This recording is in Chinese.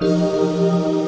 you